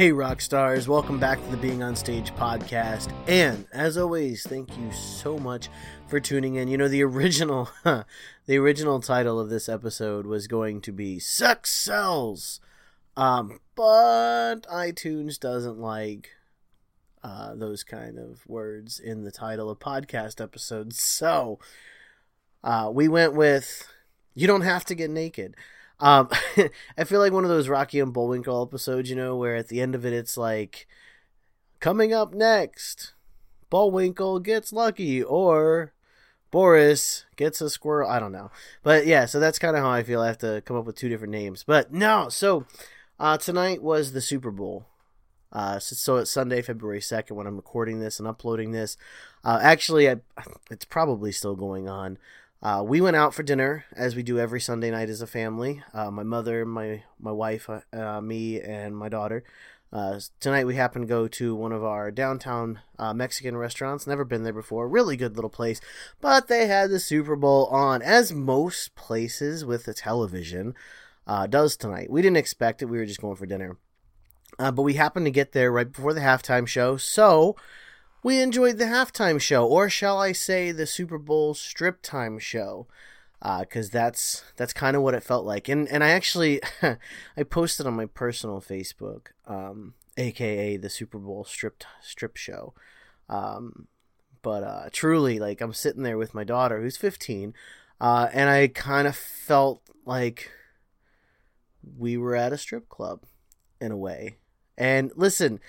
Hey, rock stars, welcome back to the Being on Stage podcast. And as always, thank you so much for tuning in. You know, the original, the original title of this episode was going to be Sex Sells. Um, but iTunes doesn't like uh, those kind of words in the title of podcast episodes. So uh, we went with You Don't Have to Get Naked. Um, I feel like one of those Rocky and Bullwinkle episodes, you know, where at the end of it it's like, coming up next, Bullwinkle gets lucky, or Boris gets a squirrel. I don't know. But yeah, so that's kind of how I feel. I have to come up with two different names. But no, so uh, tonight was the Super Bowl. Uh, so, so it's Sunday, February 2nd when I'm recording this and uploading this. Uh, actually, I, it's probably still going on. Uh, we went out for dinner as we do every Sunday night as a family. Uh, my mother, my my wife, uh, uh, me, and my daughter. Uh, tonight we happened to go to one of our downtown uh, Mexican restaurants. Never been there before. Really good little place. But they had the Super Bowl on, as most places with a television does tonight. We didn't expect it. We were just going for dinner. But we happened to get there right before the halftime show. So we enjoyed the halftime show, or shall I say, the Super Bowl strip time show, because uh, that's that's kind of what it felt like. And and I actually I posted on my personal Facebook, um, aka the Super Bowl strip strip show. Um, but uh, truly, like I'm sitting there with my daughter, who's 15, uh, and I kind of felt like we were at a strip club in a way. And listen,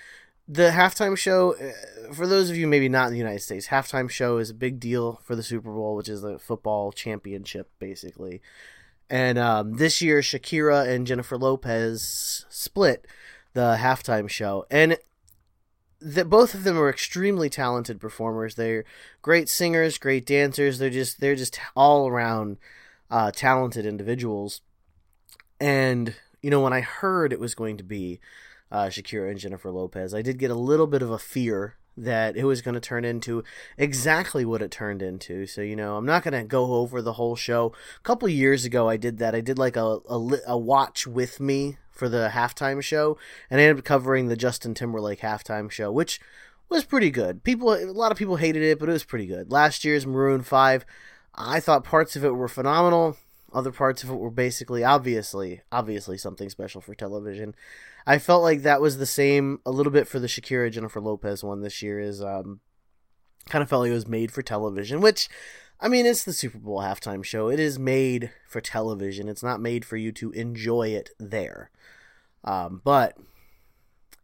the halftime show uh, for those of you maybe not in the United States, halftime show is a big deal for the Super Bowl, which is the football championship basically. And um, this year, Shakira and Jennifer Lopez split the halftime show, and that both of them are extremely talented performers. They're great singers, great dancers. They're just they're just all around uh, talented individuals. And you know, when I heard it was going to be uh, Shakira and Jennifer Lopez, I did get a little bit of a fear that it was going to turn into exactly what it turned into. So, you know, I'm not going to go over the whole show. A couple years ago, I did that. I did like a, a, a, watch with me for the halftime show, and I ended up covering the Justin Timberlake halftime show, which was pretty good. People, a lot of people hated it, but it was pretty good. Last year's Maroon 5, I thought parts of it were phenomenal. Other parts of it were basically obviously obviously something special for television. I felt like that was the same a little bit for the Shakira Jennifer Lopez one this year is um kind of felt like it was made for television, which I mean it's the Super Bowl halftime show. It is made for television. It's not made for you to enjoy it there. Um but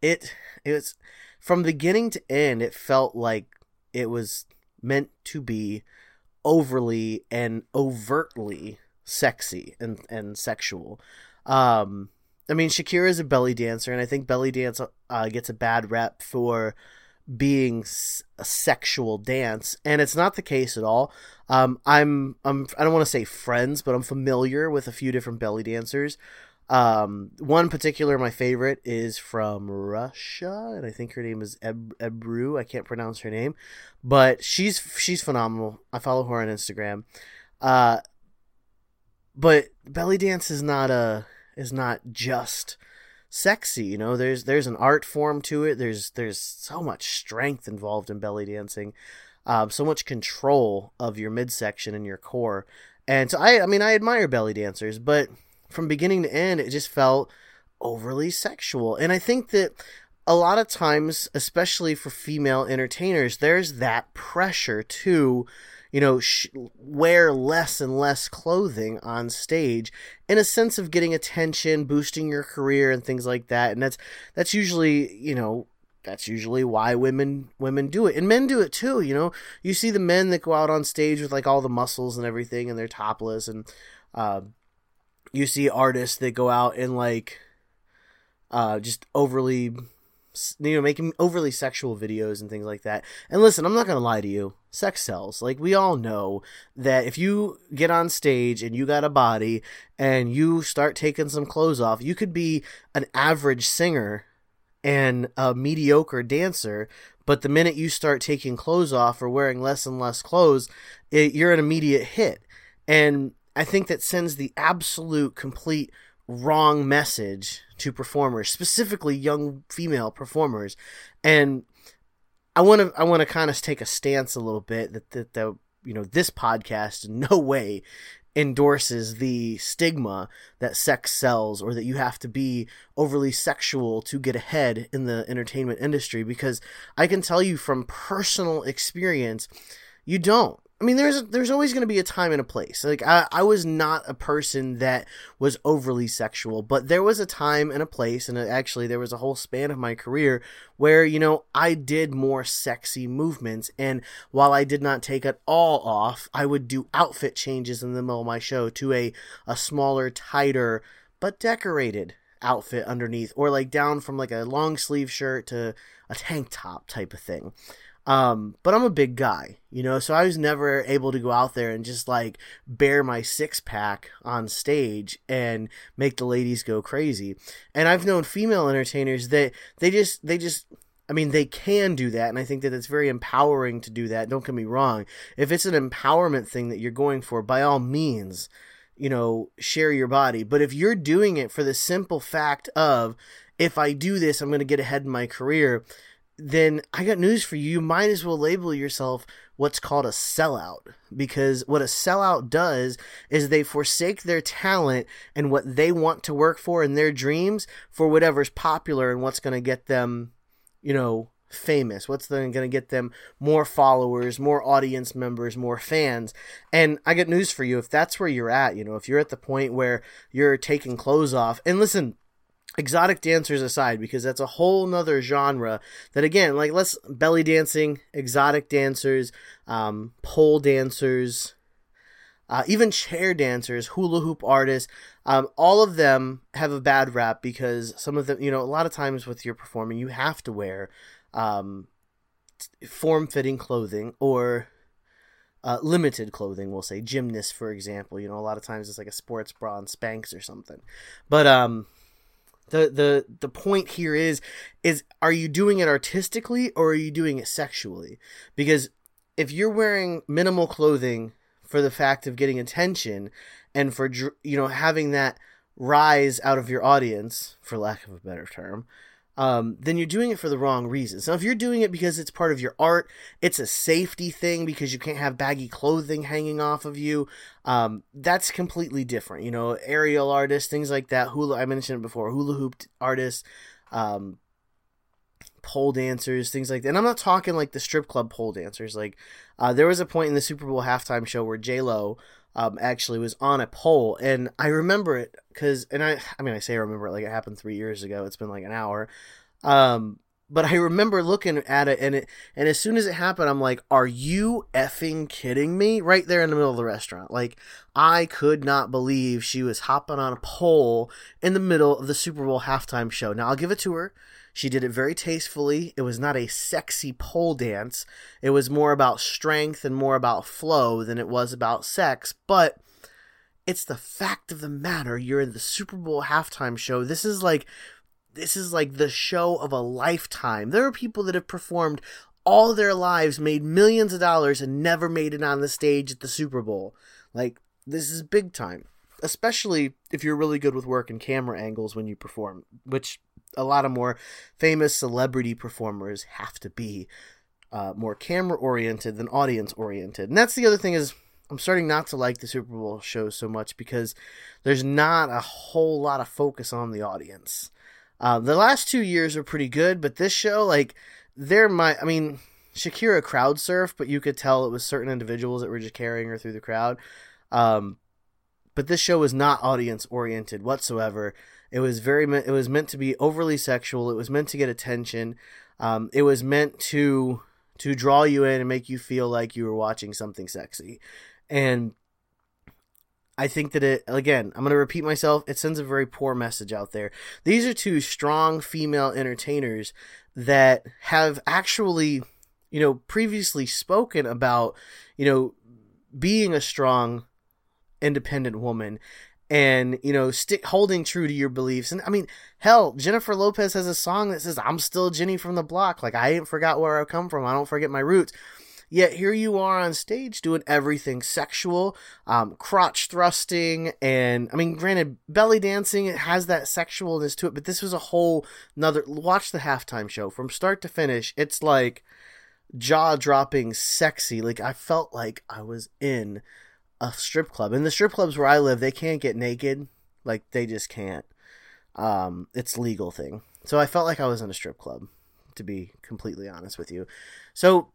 it it was from beginning to end it felt like it was meant to be overly and overtly sexy and and sexual. Um, I mean, Shakira is a belly dancer, and I think belly dance uh, gets a bad rep for being a sexual dance, and it's not the case at all. Um, I'm I'm I don't want to say friends, but I'm familiar with a few different belly dancers. Um, one particular, my favorite, is from Russia, and I think her name is Eb- Ebru. I can't pronounce her name, but she's she's phenomenal. I follow her on Instagram. Uh, but belly dance is not a is not just sexy you know? There's there's an art form to it. There's there's so much strength involved in belly dancing um, so much control of your midsection and your core. And so i i mean i admire belly dancers but from beginning to end it just felt overly sexual. And i think that a lot of times especially for female entertainers there's that pressure to you know, sh- wear less and less clothing on stage in a sense of getting attention, boosting your career and things like that. And that's that's usually, you know, that's usually why women women do it. And men do it too, you know. You see the men that go out on stage with like all the muscles and everything and they're topless and uh, you see artists that go out in like uh, just overly you know, making overly sexual videos and things like that. And listen, I'm not going to lie to you. Sex sells. Like we all know that if you get on stage and you got a body and you start taking some clothes off, you could be an average singer and a mediocre dancer, but the minute you start taking clothes off or wearing less and less clothes, it, you're an immediate hit. And I think that sends the absolute complete wrong message to performers, specifically young female performers. And I want to I want to kind of take a stance a little bit that that, that you know this podcast in no way endorses the stigma that sex sells or that you have to be overly sexual to get ahead in the entertainment industry because I can tell you from personal experience you don't I mean, there's there's always going to be a time and a place. Like I, I was not a person that was overly sexual, but there was a time and a place, and uh, actually there was a whole span of my career where you know I did more sexy movements, and while I did not take it all off, I would do outfit changes in the middle of my show to a a smaller, tighter, but decorated outfit underneath, or like down from like a long sleeve shirt to a tank top type of thing. Um, but I'm a big guy, you know, so I was never able to go out there and just like bare my six pack on stage and make the ladies go crazy. And I've known female entertainers that they just, they just, I mean, they can do that, and I think that it's very empowering to do that. Don't get me wrong. If it's an empowerment thing that you're going for, by all means, you know, share your body. But if you're doing it for the simple fact of, if I do this, I'm going to get ahead in my career, then I got news for you. You might as well label yourself what's called a sellout because what a sellout does is they forsake their talent and what they want to work for and their dreams for whatever's popular and what's going to get them, you know, famous what's going to get them more followers more audience members more fans and i got news for you if that's where you're at you know if you're at the point where you're taking clothes off and listen exotic dancers aside because that's a whole nother genre that again like let's belly dancing exotic dancers um, pole dancers uh, even chair dancers hula hoop artists um, all of them have a bad rap because some of them you know a lot of times with your performing you have to wear um, form-fitting clothing or uh, limited clothing we'll say. Gymnast for example you know a lot of times it's like a sports bra and Spanx or something. But um the the the point here is is are you doing it artistically or are you doing it sexually? Because if you're wearing minimal clothing for the fact of getting attention and for you know having that rise out of your audience for lack of a better term um, then you're doing it for the wrong reasons. Now, if you're doing it because it's part of your art, it's a safety thing because you can't have baggy clothing hanging off of you. Um, that's completely different. You know, aerial artists, things like that. Hula, I mentioned it before. Hula hoop artists, um, pole dancers, things like that. And I'm not talking like the strip club pole dancers. Like, uh, there was a point in the Super Bowl halftime show where J Lo um, actually was on a pole, and I remember it because, and I, I mean, I say I remember it like it happened three years ago. It's been like an hour, um, but I remember looking at it, and it, and as soon as it happened, I'm like, "Are you effing kidding me?" Right there in the middle of the restaurant, like I could not believe she was hopping on a pole in the middle of the Super Bowl halftime show. Now I'll give it to her. She did it very tastefully. It was not a sexy pole dance. It was more about strength and more about flow than it was about sex. But it's the fact of the matter. You're in the Super Bowl halftime show. This is like this is like the show of a lifetime. There are people that have performed all their lives, made millions of dollars, and never made it on the stage at the Super Bowl. Like this is big time. Especially if you're really good with work and camera angles when you perform, which a lot of more famous celebrity performers have to be uh, more camera oriented than audience oriented. And that's the other thing is I'm starting not to like the Super Bowl shows so much because there's not a whole lot of focus on the audience. Uh, the last two years are pretty good, but this show, like, there might, I mean, Shakira crowd surfed, but you could tell it was certain individuals that were just carrying her through the crowd. Um, but this show was not audience oriented whatsoever. It was very it was meant to be overly sexual. It was meant to get attention. Um, it was meant to to draw you in and make you feel like you were watching something sexy. And I think that it again, I'm going to repeat myself, it sends a very poor message out there. These are two strong female entertainers that have actually, you know, previously spoken about, you know, being a strong independent woman and you know stick holding true to your beliefs. And i mean hell jennifer lopez has a song that says i'm still jenny from the block. Like i ain't forgot where i come from. I don't forget my roots. Yet here you are on stage doing everything sexual um, crotch thrusting and i mean granted belly dancing it has that sexualness to it but this was a whole another watch the halftime show from start to finish. It's like jaw dropping sexy. Like i felt like i was in a strip club. In the strip clubs where I live, they can't get naked. Like they just can't. Um, it's legal thing. So I felt like I was in a strip club, to be completely honest with you. So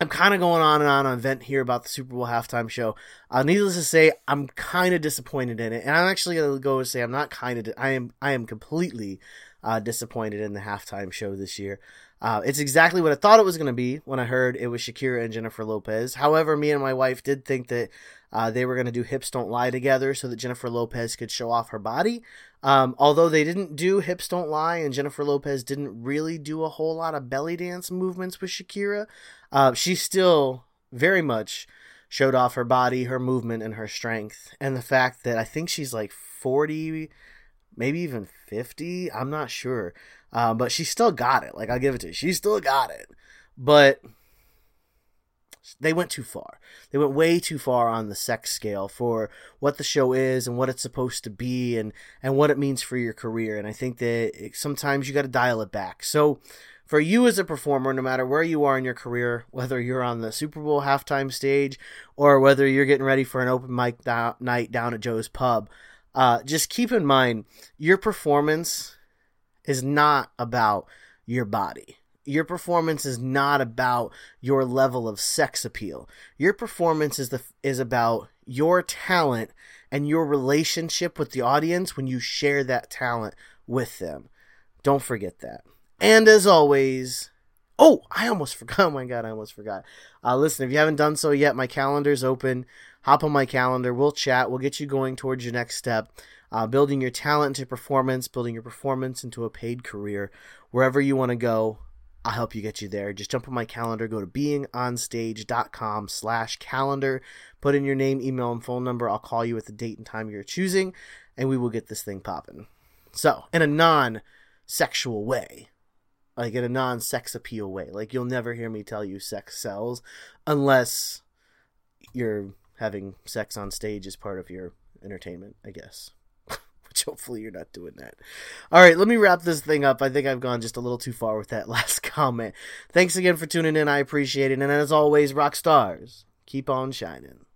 I'm kind of going on and on on vent here about the Super Bowl halftime show. Uh, needless to say, I'm kind of disappointed in it, and I'm actually going to go and say I'm not kind of. Di- I am. I am completely uh, disappointed in the halftime show this year. Uh, it's exactly what I thought it was going to be when I heard it was Shakira and Jennifer Lopez. However, me and my wife did think that uh, they were going to do Hips Don't Lie together so that Jennifer Lopez could show off her body. Um, although they didn't do Hips Don't Lie and Jennifer Lopez didn't really do a whole lot of belly dance movements with Shakira, uh, she still very much showed off her body, her movement, and her strength. And the fact that I think she's like 40, maybe even 50. I'm not sure. Uh, but she still got it. Like, I'll give it to you. She still got it. But they went too far. They went way too far on the sex scale for what the show is and what it's supposed to be and, and what it means for your career. And I think that it, sometimes you got to dial it back. So, for you as a performer, no matter where you are in your career, whether you're on the Super Bowl halftime stage or whether you're getting ready for an open mic da- night down at Joe's Pub, uh, just keep in mind your performance is not about your body. Your performance is not about your level of sex appeal. Your performance is the is about your talent and your relationship with the audience when you share that talent with them. Don't forget that. And as always, oh, I almost forgot. Oh my god, I almost forgot. Uh, listen, if you haven't done so yet, my calendar's open. Hop on my calendar. We'll chat. We'll get you going towards your next step. Uh, building your talent into performance, building your performance into a paid career. Wherever you want to go, I'll help you get you there. Just jump on my calendar, go to beingonstage.com slash calendar, put in your name, email, and phone number. I'll call you at the date and time you're choosing, and we will get this thing popping. So, in a non sexual way, like in a non sex appeal way, like you'll never hear me tell you sex sells unless you're having sex on stage as part of your entertainment, I guess which hopefully you're not doing that. All right, let me wrap this thing up. I think I've gone just a little too far with that last comment. Thanks again for tuning in. I appreciate it. And as always, rock stars, keep on shining.